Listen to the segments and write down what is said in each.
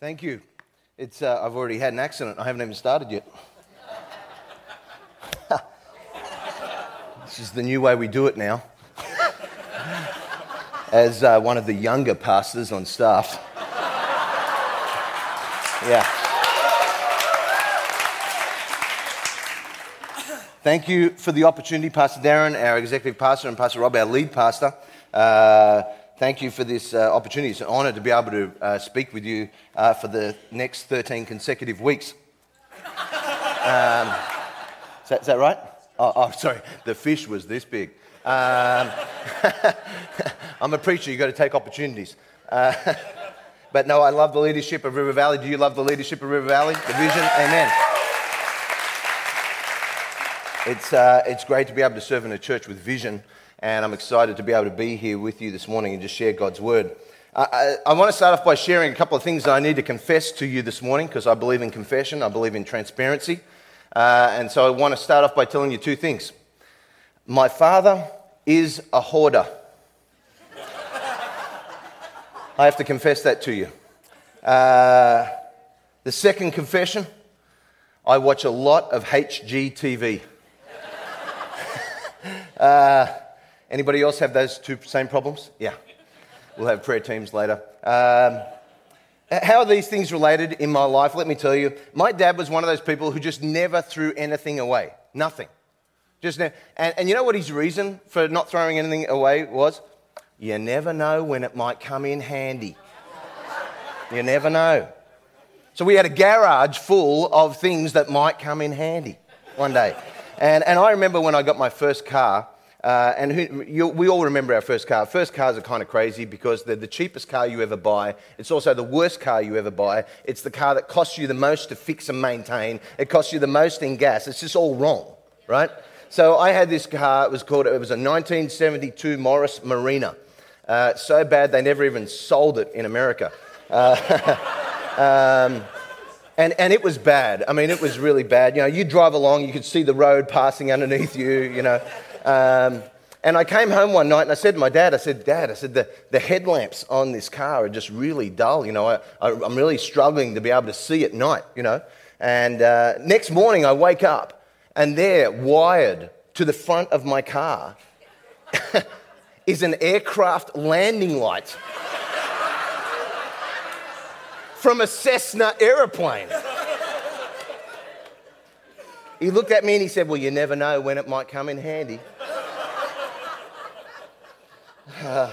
Thank you. It's, uh, I've already had an accident. I haven't even started yet. this is the new way we do it now. As uh, one of the younger pastors on staff. Yeah. Thank you for the opportunity, Pastor Darren, our executive pastor, and Pastor Rob, our lead pastor. Uh, thank you for this uh, opportunity. It's an honor to be able to uh, speak with you uh, for the next 13 consecutive weeks. Um, is, that, is, that, right? Oh, oh, sorry, the fish was this big. Um, I'm a preacher, you've got to take opportunities. Uh, but no, I love the leadership of River Valley. Do you love the leadership of River Valley? The vision? Amen. It's, uh, it's great to be able to serve in a church with vision and I'm excited to be able to be here with you this morning and just share God's word. I, I, want to start off by sharing a couple of things that I need to confess to you this morning because I believe in confession, I believe in transparency. Uh, and so I want to start off by telling you two things. My father is a hoarder. I have to confess that to you. Uh, the second confession I watch a lot of HGTV. Uh, Anybody else have those two same problems? Yeah. We'll have prayer teams later. Um, how are these things related in my life? Let me tell you. My dad was one of those people who just never threw anything away. Nothing. Just ne- and, and you know what his reason for not throwing anything away was? You never know when it might come in handy. You never know. So we had a garage full of things that might come in handy one day. And, and I remember when I got my first car, uh, and who, you, we all remember our first car. First cars are kind of crazy because they're the cheapest car you ever buy. It's also the worst car you ever buy. It's the car that costs you the most to fix and maintain. It costs you the most in gas. It's just all wrong, right? So I had this car. It was called. It was a 1972 Morris Marina. Uh, so bad they never even sold it in America. Uh, um, and, and it was bad. I mean, it was really bad. You know, you drive along, you could see the road passing underneath you, you know. Um, and I came home one night and I said to my dad, I said, Dad, I said, the, the headlamps on this car are just really dull. You know, I, I, am really struggling to be able to see at night, you know. And uh, next morning I wake up and there, wired to the front of my car, is an aircraft landing light from a Cessna aeroplane. He looked at me and he said, Well, you never know when it might come in handy. Uh,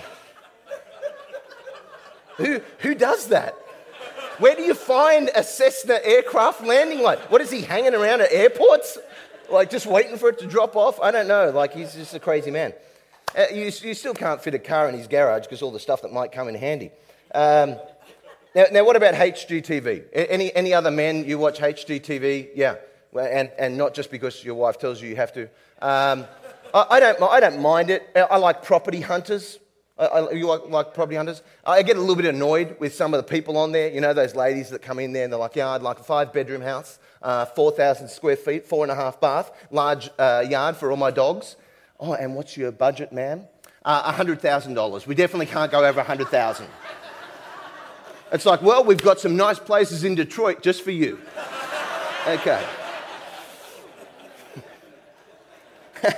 who, who does that? Where do you find a Cessna aircraft landing light? What is he hanging around at airports? Like just waiting for it to drop off? I don't know. Like he's just a crazy man. Uh, you, you, still can't fit a car in his garage because all the stuff that might come in handy. Um, now, now, what about HGTV? Any, any other men you watch HGTV? Yeah and, and not just because your wife tells you you have to. Um, I, I, don't, I don't mind it. I like property hunters. I, I, you like, like, property hunters? I get a little bit annoyed with some of the people on there. You know, those ladies that come in there and they're like, yeah, I'd like a five bedroom house, uh, 4,000 square feet, four and a half bath, large uh, yard for all my dogs. Oh, and what's your budget, ma'am? Uh, $100,000. We definitely can't go over 100000 It's like, well, we've got some nice places in Detroit just for you. Okay.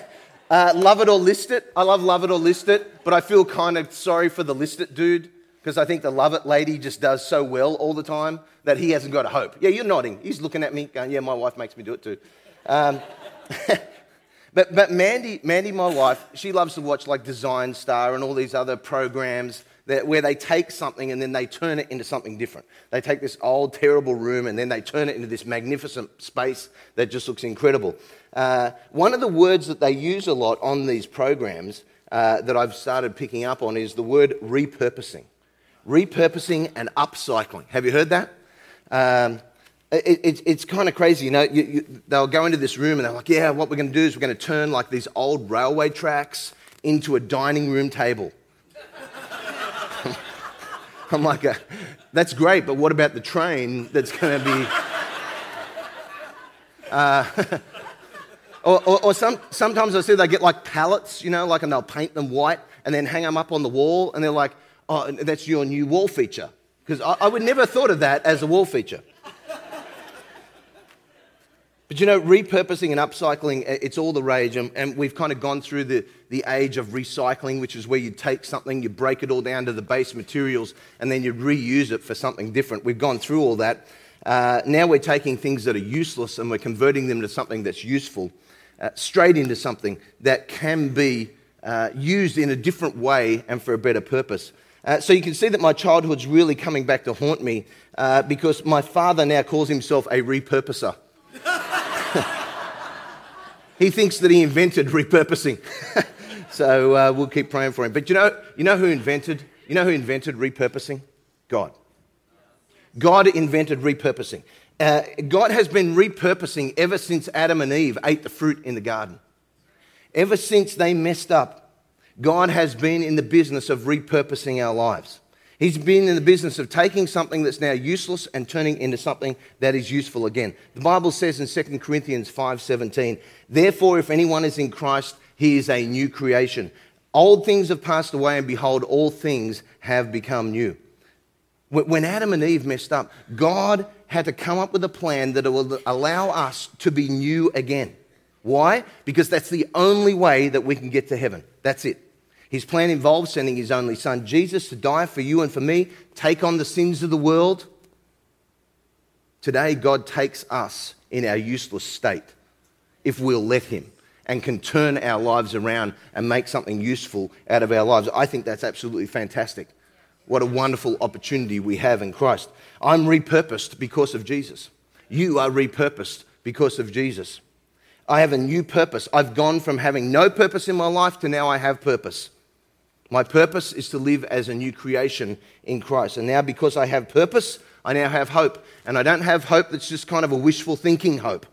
Uh, love it or list it. I love love it or list it, but I feel kind of sorry for the list it dude because I think the love it lady just does so well all the time that he hasn't got a hope. Yeah, you're nodding. He's looking at me going, Yeah, my wife makes me do it too. Um, but But, Mandy, Mandy, my wife, she loves to watch like Design Star and all these other programs that, where they take something and then they turn it into something different. They take this old, terrible room and then they turn it into this magnificent space that just looks incredible. Uh, one of the words that they use a lot on these programs uh, that I've started picking up on is the word repurposing. Repurposing and upcycling. Have you heard that? Um, it, it, it's kind of crazy, you know. You, you, they'll go into this room and they're like, "Yeah, what we're going to do is we're going to turn like these old railway tracks into a dining room table." I'm like, uh, "That's great, but what about the train that's going to be?" Uh, or, or, or some, sometimes I see they get like pallets, you know, like, and they'll paint them white and then hang them up on the wall, and they're like, "Oh, that's your new wall feature." Because I, I would never have thought of that as a wall feature. But you know, repurposing and upcycling, it's all the rage. And, and, we've kind of gone through the, the age of recycling, which is where you take something, you break it all down to the base materials, and then you reuse it for something different. We've gone through all that. Uh, now we're taking things that are useless and we're converting them to something that's useful, uh, straight into something that can be uh, used in a different way and for a better purpose. Uh, so you can see that my childhood's really coming back to haunt me uh, because my father now calls himself a repurposer. He thinks that he invented repurposing. so uh, we'll keep praying for him. But you know, you know who invented? You know who invented repurposing? God. God invented repurposing. Uh, God has been repurposing ever since Adam and Eve ate the fruit in the garden. Ever since they messed up, God has been in the business of repurposing our lives. He's been in the business of taking something that's now useless and turning into something that is useful again. The Bible says in 2 Corinthians 5:17, "Therefore if anyone is in Christ, he is a new creation. Old things have passed away and behold all things have become new." When Adam and Eve messed up, God had to come up with a plan that will allow us to be new again. Why? Because that's the only way that we can get to heaven. That's it. His plan involves sending his only son, Jesus, to die for you and for me, take on the sins of the world. Today, God takes us in our useless state if we'll let him and can turn our lives around and make something useful out of our lives. I think that's absolutely fantastic. What a wonderful opportunity we have in Christ. I'm repurposed because of Jesus. You are repurposed because of Jesus. I have a new purpose. I've gone from having no purpose in my life to now I have purpose. My purpose is to live as a new creation in Christ. And now, because I have purpose, I now have hope. And I don't have hope that's just kind of a wishful thinking hope.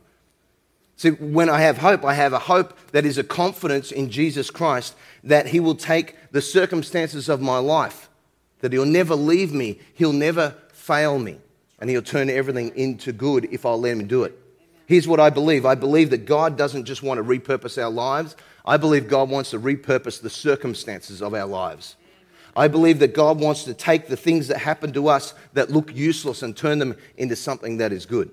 See, when I have hope, I have a hope that is a confidence in Jesus Christ that He will take the circumstances of my life, that He'll never leave me, He'll never fail me, and He'll turn everything into good if I'll let Him do it. Here's what I believe I believe that God doesn't just want to repurpose our lives, I believe God wants to repurpose the circumstances of our lives. I believe that God wants to take the things that happen to us that look useless and turn them into something that is good.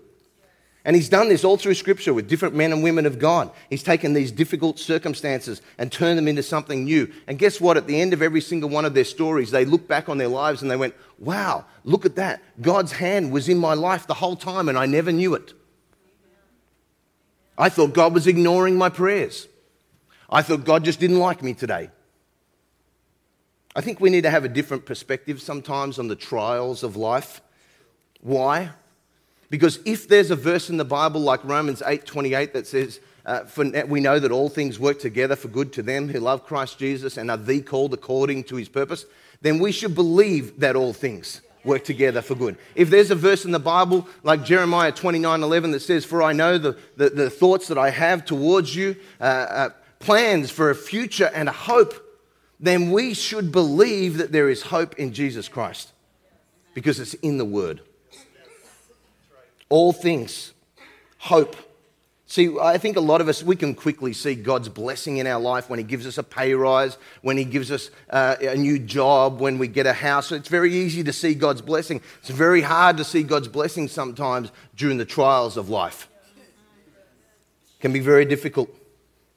And he's done this all through scripture with different men and women of God. He's taken these difficult circumstances and turned them into something new. And guess what? At the end of every single one of their stories, they look back on their lives and they went, wow, look at that. God's hand was in my life the whole time and I never knew it. I thought God was ignoring my prayers. I thought God just didn't like me today. I think we need to have a different perspective sometimes on the trials of life. Why? Because if there's a verse in the Bible like Romans 8:28 that says, uh, for we know that all things work together for good to them who love Christ Jesus and are the called according to his purpose, then we should believe that all things work together for good. If there's a verse in the Bible like Jeremiah 29 11 that says, For I know the, the, the thoughts that I have towards you, uh, uh, plans for a future and a hope, then we should believe that there is hope in Jesus Christ because it's in the Word. All things, hope. See, I think a lot of us, we can quickly see God's blessing in our life when He gives us a pay rise, when He gives us uh, a new job, when we get a house. It's very easy to see God's blessing. It's very hard to see God's blessing sometimes during the trials of life. It can be very difficult.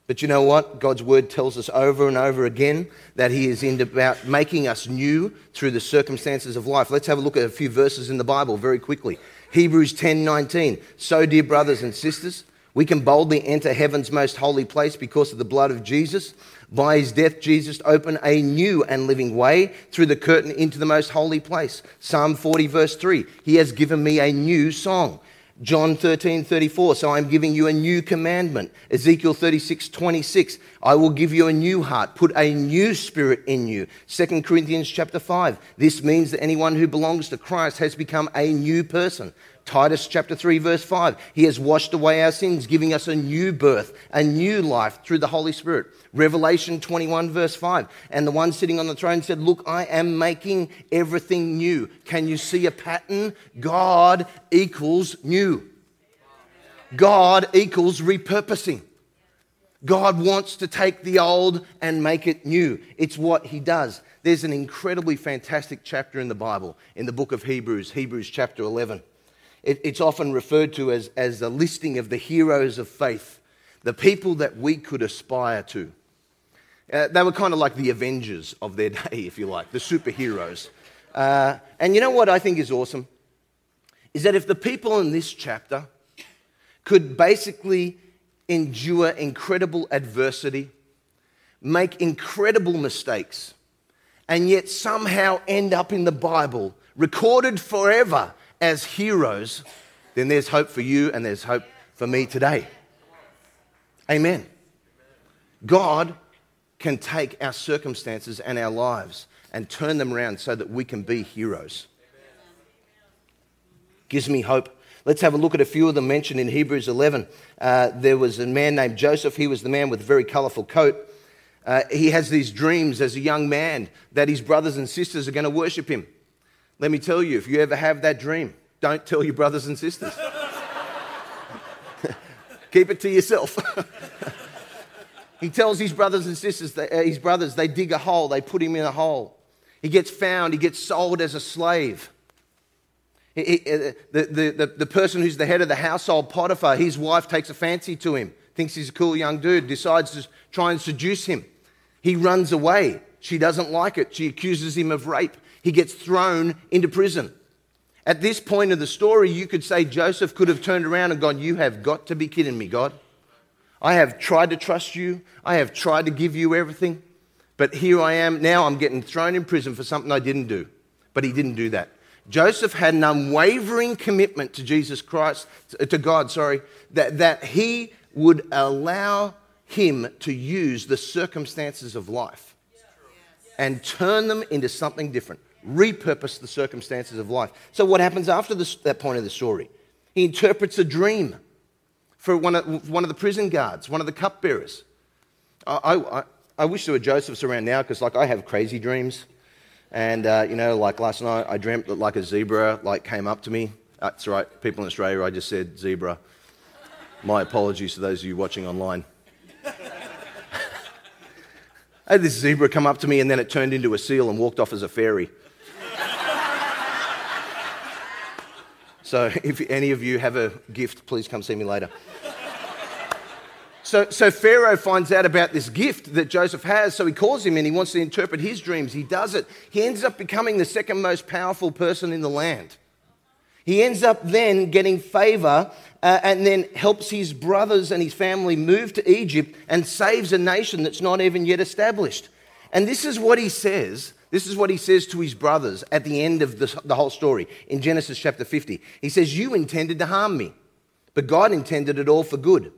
But you know what? God's word tells us over and over again that He is about making us new through the circumstances of life. Let's have a look at a few verses in the Bible very quickly. Hebrews 10 19. So, dear brothers and sisters, We can boldly enter heaven's most holy place because of the blood of Jesus. By his death, Jesus opened a new and living way through the curtain into the most holy place. Psalm 40, verse 3 He has given me a new song. John 13, 34. So I'm giving you a new commandment. Ezekiel 36, 26. I will give you a new heart, put a new spirit in you. 2 Corinthians chapter 5. This means that anyone who belongs to Christ has become a new person. Titus chapter 3, verse 5. He has washed away our sins, giving us a new birth, a new life through the Holy Spirit. Revelation 21, verse 5. And the one sitting on the throne said, Look, I am making everything new. Can you see a pattern? God equals new. God equals repurposing. God wants to take the old and make it new. It's what he does. There's an incredibly fantastic chapter in the Bible, in the book of Hebrews, Hebrews chapter 11 it, it's often referred to as, as a listing of the heroes of faith, the people that we could aspire to. Uh, they were kind of like the Avengers of their day, if you like, the superheroes. Uh, and you know what I think is awesome? Is that if the people in this chapter could basically endure incredible adversity, make incredible mistakes, and yet somehow end up in the Bible, recorded forever as heroes, then there's hope for you and there's hope for me today. Amen. God can take our circumstances and our lives and turn them around so that we can be heroes. Gives me hope. Let's have a look at a few of them mentioned in Hebrews 11. Uh, there was a man named Joseph. He was the man with a very colorful coat. Uh, he has these dreams as a young man that his brothers and sisters are going to worship him. Let me tell you, if you ever have that dream, don't tell your brothers and sisters. Keep it to yourself. he tells his brothers and sisters, that, uh, his brothers, they dig a hole, they put him in a hole. He gets found, he gets sold as a slave. He, he, uh, the, the, the, the person who's the head of the household, Potiphar, his wife takes a fancy to him, thinks he's a cool young dude, decides to try and seduce him. He runs away. She doesn't like it. She accuses him of rape he gets thrown into prison. At this point of the story, you could say Joseph could have turned around and gone, You have got to be kidding me, God. I have tried to trust you, I have tried to give you everything, but here I am. Now I'm getting thrown in prison for something I didn't do. But he didn't do that. Joseph had an unwavering commitment to Jesus Christ, to God, sorry, that, that he would allow him to use the circumstances of life and turn them into something different repurpose the circumstances of life. So, what happens after this, that point of the story? He interprets a dream for one of, one of the prison guards, one of the cupbearers. I, I, I wish there were Josephs around now because, like, I have crazy dreams. And, uh, you know, like last night, I dreamt that, like, a zebra, like, came up to me. That's right, people in Australia, I just said zebra. My apologies to those of you watching online. I had this zebra come up to me and then it turned into a seal and walked off as a fairy. So if any of you have a gift, please come see me later. So, so Pharaoh finds out about this gift that Joseph has, so he calls him and he wants to interpret his dreams. He does it. He ends up becoming the second most powerful person in the land. He ends up then getting favor uh, and then helps his brothers and his family move to Egypt and saves a nation that's not even yet established. And this is what he says this is what he says to his brothers at the end of the, whole story in Genesis chapter 50. He says, You intended to harm me, but God intended it all for good.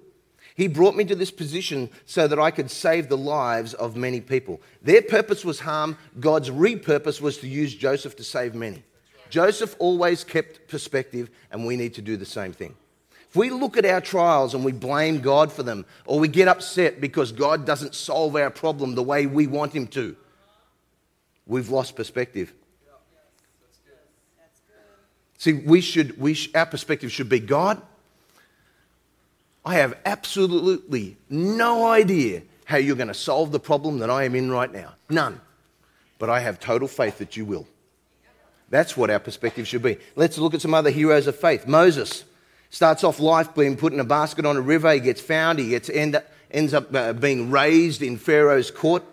He brought me to this position so that I could save the lives of many people. Their purpose was harm, God's repurpose was to use Joseph to save many. Joseph always kept perspective, and we need to do the same thing. If we look at our trials and we blame God for them, or we get upset because God doesn't solve our problem the way we want Him to, we've lost perspective. See, we should, we sh- our perspective should be God, I have absolutely no idea how you're going to solve the problem that I am in right now. None. But I have total faith that you will. That's what our perspective should be. Let's look at some other heroes of faith. Moses starts off life being put in a basket on a river. He gets found. He gets end, ends up uh, being raised in Pharaoh's court.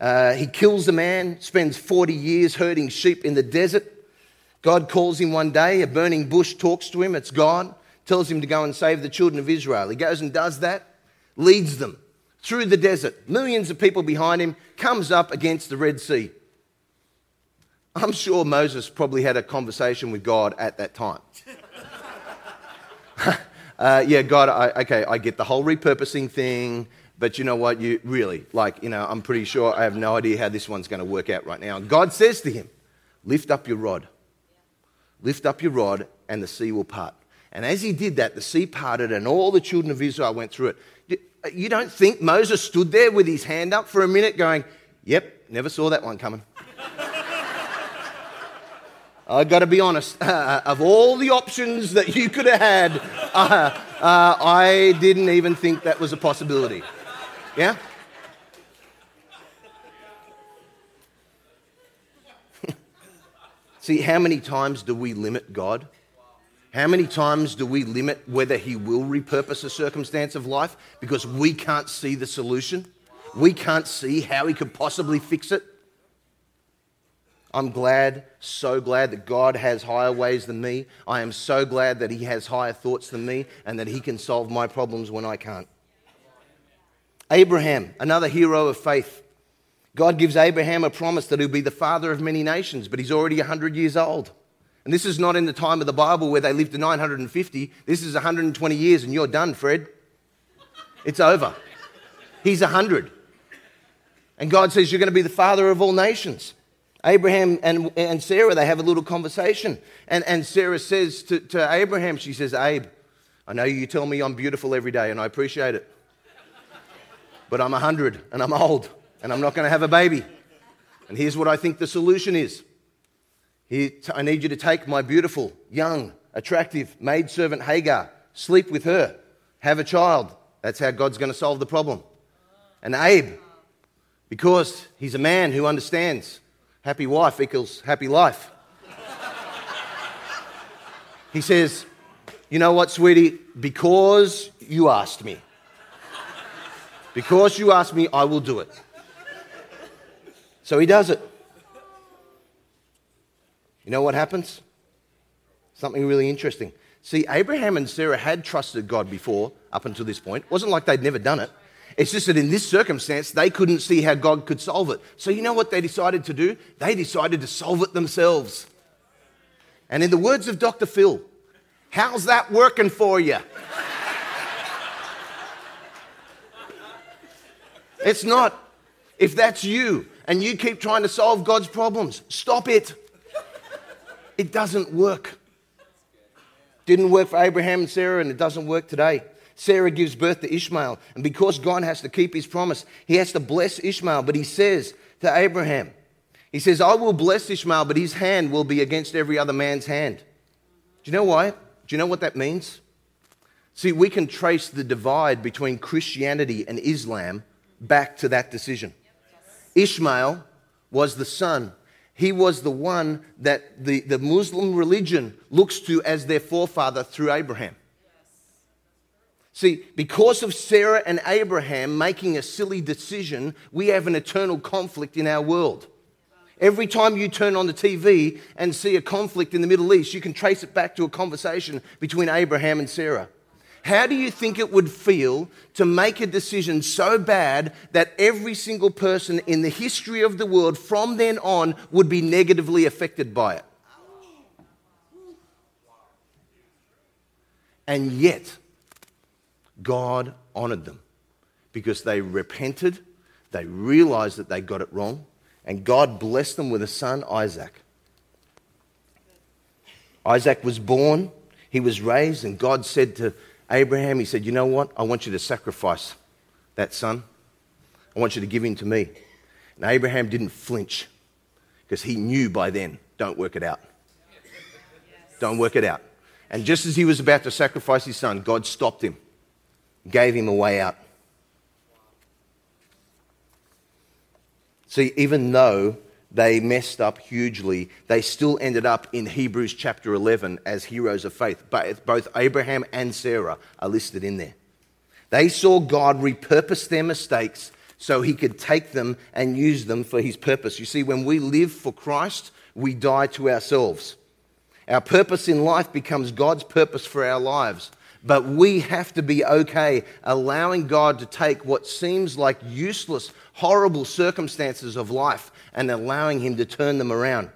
Uh, he kills a man, spends 40 years herding sheep in the desert. God calls him one day, a burning bush talks to him, it's God, tells him to go and save the children of Israel. He goes and does that, leads them through the desert, millions of people behind him, comes up against the Red Sea. I'm sure Moses probably had a conversation with God at that time. uh, yeah, God, I, okay, I get the whole repurposing thing, but you know what? You really, like, you know, I'm pretty sure I have no idea how this one's going to work out right now. God says to him, Lift up your rod. Lift up your rod, and the sea will part. And as he did that, the sea parted, and all the children of Israel went through it. You don't think Moses stood there with his hand up for a minute going, Yep, never saw that one coming. I've got to be honest, uh, of all the options that you could have had, uh, uh, I didn't even think that was a possibility. Yeah? See, how many times do we limit God? How many times do we limit whether He will repurpose a circumstance of life because we can't see the solution? We can't see how He could possibly fix it? I'm glad, so glad that God has higher ways than me. I am so glad that He has higher thoughts than me and that He can solve my problems when I can't. Abraham, another hero of faith. God gives Abraham a promise that he'll be the father of many nations, but he's already 100 years old. And this is not in the time of the Bible where they lived to 950. This is 120 years, and you're done, Fred. It's over. He's 100. And God says, You're going to be the father of all nations. Abraham and, and Sarah, they have a little conversation. And, and Sarah says to, to Abraham, She says, Abe, I know you tell me I'm beautiful every day, and I appreciate it. But I'm 100 and I'm old and I'm not going to have a baby. And here's what I think the solution is I need you to take my beautiful, young, attractive maidservant Hagar, sleep with her, have a child. That's how God's going to solve the problem. And Abe, because he's a man who understands happy wife equals happy life, he says, You know what, sweetie? Because you asked me. Because you asked me, I will do it. So he does it. You know what happens? Something really interesting. See, Abraham and Sarah had trusted God before up until this point. It wasn't like they'd never done it. It's just that in this circumstance, they couldn't see how God could solve it. So, you know what they decided to do? They decided to solve it themselves. And in the words of Dr. Phil, how's that working for you? It's not. If that's you, and you keep trying to solve God's problems. Stop it. It doesn't work. Didn't work for Abraham and Sarah, and it doesn't work today. Sarah gives birth to Ishmael, and because God has to keep his promise, he has to bless Ishmael. But he says to Abraham, He says, I will bless Ishmael, but his hand will be against every other man's hand. Do you know why? Do you know what that means? See, we can trace the divide between Christianity and Islam back to that decision. Ishmael was the son. He was the one that the, the Muslim religion looks to as their forefather through Abraham. See, because of Sarah and Abraham making a silly decision, we have an eternal conflict in our world. Every time you turn on the TV and see a conflict in the Middle East, you can trace it back to a conversation between Abraham and Sarah. How do you think it would feel to make a decision so bad that every single person in the history of the world from then on would be negatively affected by it? And yet, God honored them because they repented, they realized that they got it wrong, and God blessed them with a son, Isaac. Isaac was born, he was raised, and God said to Abraham, he said, You know what? I want you to sacrifice that son. I want you to give him to me. And Abraham didn't flinch because he knew by then, don't work it out. Don't work it out. And just as he was about to sacrifice his son, God stopped him, gave him a way out. See, even though they messed up hugely. They still ended up in Hebrews chapter 11 as heroes of faith. But both Abraham and Sarah are listed in there. They saw God repurpose their mistakes so he could take them and use them for his purpose. You see, when we live for Christ, we die to ourselves. Our purpose in life becomes God's purpose for our lives. But we have to be okay allowing God to take what seems like useless, horrible circumstances of life and allowing Him to turn them around.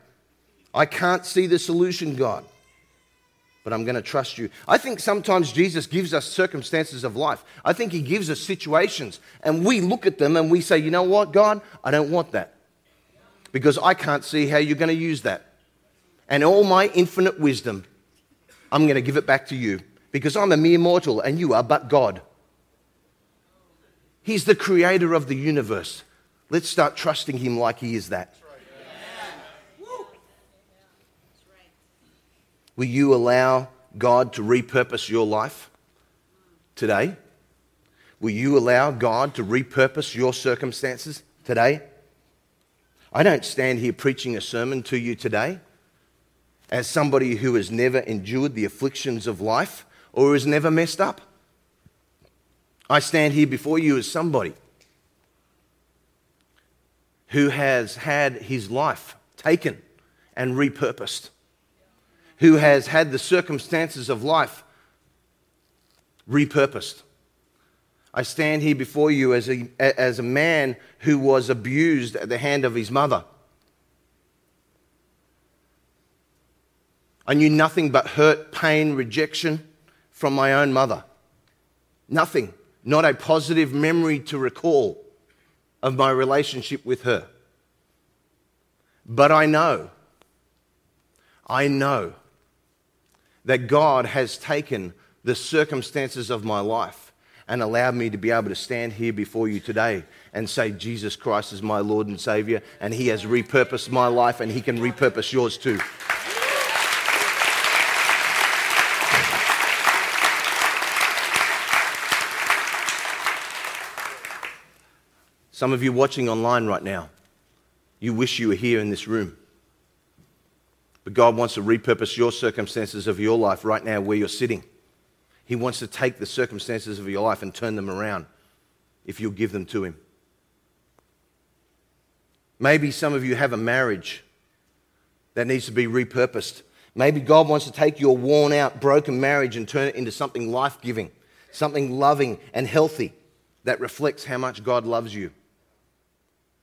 I can't see the solution, God, but I'm going to trust you. I think sometimes Jesus gives us circumstances of life. I think He gives us situations, and we look at them and we say, you know what, God, I don't want that because I can't see how you're going to use that. And all my infinite wisdom, I'm going to give it back to you because I'm a mere mortal and you are but God. He's the creator of the universe. Let's start trusting him like he is that. Will you allow God to repurpose your life today? Will you allow God to repurpose your circumstances today? I don't stand here preaching a sermon to you today as somebody who has never endured the afflictions of life or has never messed up. I stand here before you as somebody who has had his life taken and repurposed, who has had the circumstances of life repurposed. I stand here before you as a, as a man who was abused at the hand of his mother. I knew nothing but hurt, pain, rejection from my own mother. Nothing, not a positive memory to recall of my relationship with her. But I know, I know that God has taken the circumstances of my life and allowed me to be able to stand here before you today and say, Jesus Christ is my Lord and Savior, and He has repurposed my life, and He can repurpose yours too. Some of you watching online right now, you wish you were here in this room. But God wants to repurpose your circumstances of your life right now where you're sitting. He wants to take the circumstances of your life and turn them around if you'll give them to Him. Maybe some of you have a marriage that needs to be repurposed. Maybe God wants to take your worn out, broken marriage and turn it into something life giving, something loving and healthy that reflects how much God loves you.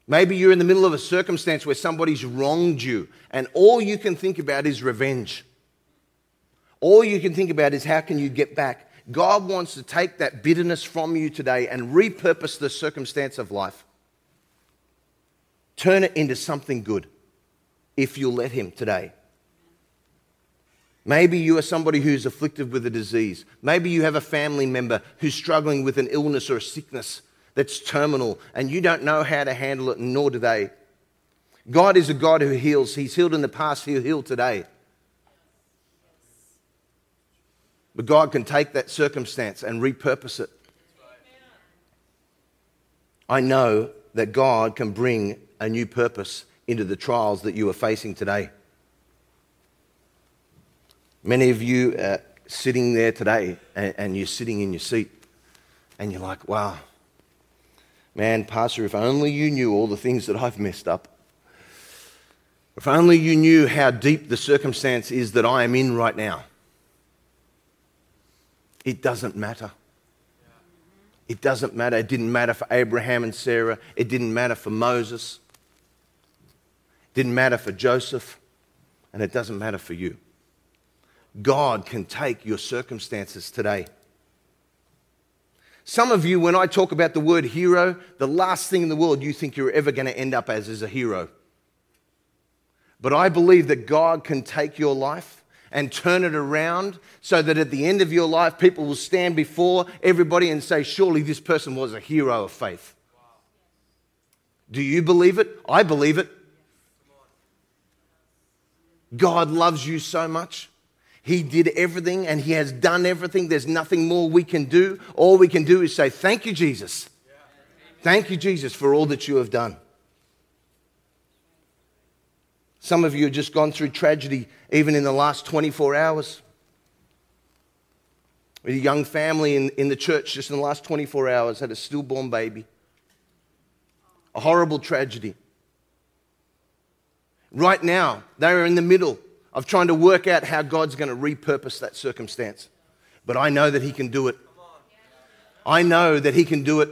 Maybe you're in the middle of a circumstance where somebody's wronged you, and all you can think about is revenge. All you can think about is how can you get back. God wants to take that bitterness from you today and repurpose the circumstance of life. Turn it into something good if you'll let Him today. Maybe you are somebody who's afflicted with a disease. Maybe you have a family member who's struggling with an illness or a sickness that's terminal and you don't know how to handle it, nor do they. God is a God who heals. He's healed in the past, He'll heal today. But God can take that circumstance and repurpose it. I know that God can bring a new purpose into the trials that you are facing today. Many of you are sitting there today and, and you're sitting in your seat and you're like, wow, Man, Pastor, if only you knew all the things that I've messed up. If only you knew how deep the circumstance is that I am in right now. It doesn't matter. It doesn't matter. It didn't matter for Abraham and Sarah. It didn't matter for Moses. It didn't matter for Joseph. And it doesn't matter for you. God can take your circumstances today some of you, when I talk about the word hero, the last thing in the world you think you're ever going to end up as is a hero. But I believe that God can take your life and turn it around so that at the end of your life, people will stand before everybody and say, Surely this person was a hero of faith. Do you believe it? I believe it. God loves you so much. He did everything and He has done everything. There's nothing more we can do. All we can do is say, Thank you, Jesus. Thank you, Jesus, for all that you have done. Some of you have just gone through tragedy even in the last 24 hours. A young family in, in the church just in the last 24 hours had a stillborn baby. A horrible tragedy. Right now, they are in the middle of trying to work out how God's going to repurpose that circumstance. but I know that He can do it. I know that He can do it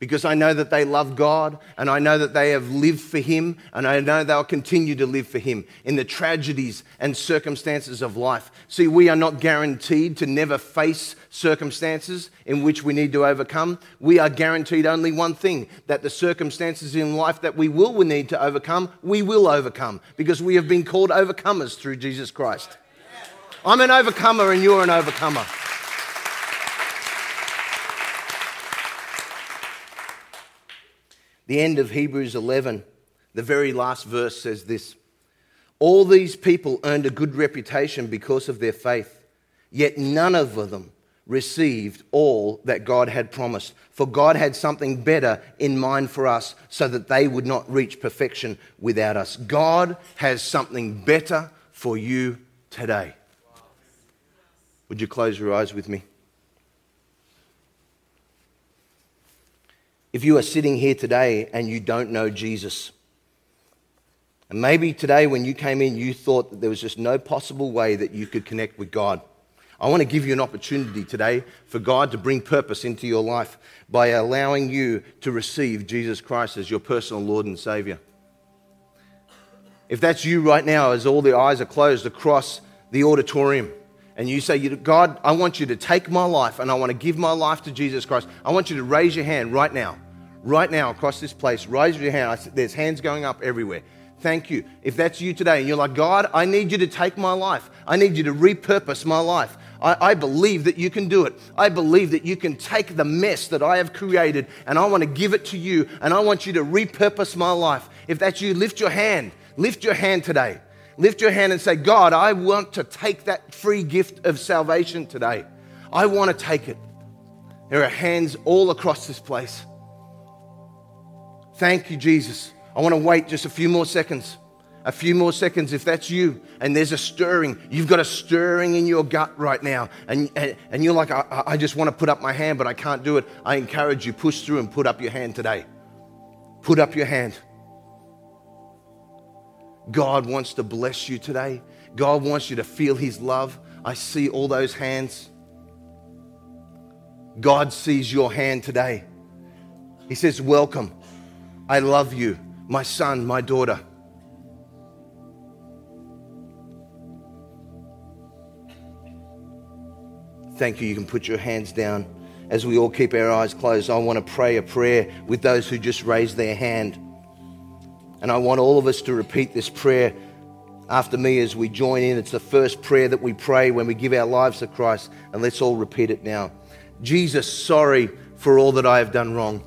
because I know that they love God and I know that they have lived for Him and I know they'll continue to live for Him in the tragedies and circumstances of life. See, we are not guaranteed to never face circumstances in which we need to overcome. We are guaranteed only one thing that the circumstances in life that we will need to overcome, we will overcome because we have been called overcomers through Jesus Christ. I'm an overcomer and you're an overcomer. The end of Hebrews 11, the very last verse says this All these people earned a good reputation because of their faith, yet none of them received all that God had promised. For God had something better in mind for us so that they would not reach perfection without us. God has something better for you today. Would you close your eyes with me? If you are sitting here today and you don't know Jesus, and maybe today when you came in, you thought that there was just no possible way that you could connect with God. I want to give you an opportunity today for God to bring purpose into your life by allowing you to receive Jesus Christ as your personal Lord and Savior. If that's you right now, as all the eyes are closed across the auditorium, and you say, God, I want you to take my life and I want to give my life to Jesus Christ, I want you to raise your hand right now. Right now, across this place, raise your hand. There's hands going up everywhere. Thank you. If that's you today and you're like, God, I need you to take my life, I need you to repurpose my life. I, I, believe that you can do it. I believe that you can take the mess that I have created and I want to give it to you and I want you to repurpose my life. If that's you, lift your hand. Lift your hand today. Lift your hand and say, God, I want to take that free gift of salvation today. I want to take it. There are hands all across this place. Thank you, Jesus. I want to wait just a few more seconds. A few more seconds if that's you and there's a stirring. You've got a stirring in your gut right now. And, and, and you're like, I, I just want to put up my hand, but I can't do it. I encourage you, push through and put up your hand today. Put up your hand. God wants to bless you today. God wants you to feel His love. I see all those hands. God sees your hand today. He says, Welcome. I love you, my son, my daughter. Thank you. You can put your hands down. As we all keep our eyes closed, I want to pray a prayer with those who just raised their hand. And I want all of us to repeat this prayer after me as we join in. It's the first prayer that we pray when we give our lives to Christ. And let's all repeat it now. Jesus, sorry for all that I have done wrong.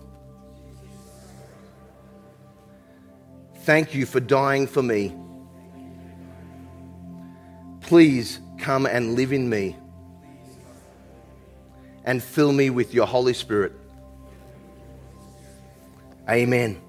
Thank you for dying for me. Please come and live in me and fill me with your Holy Spirit. Amen.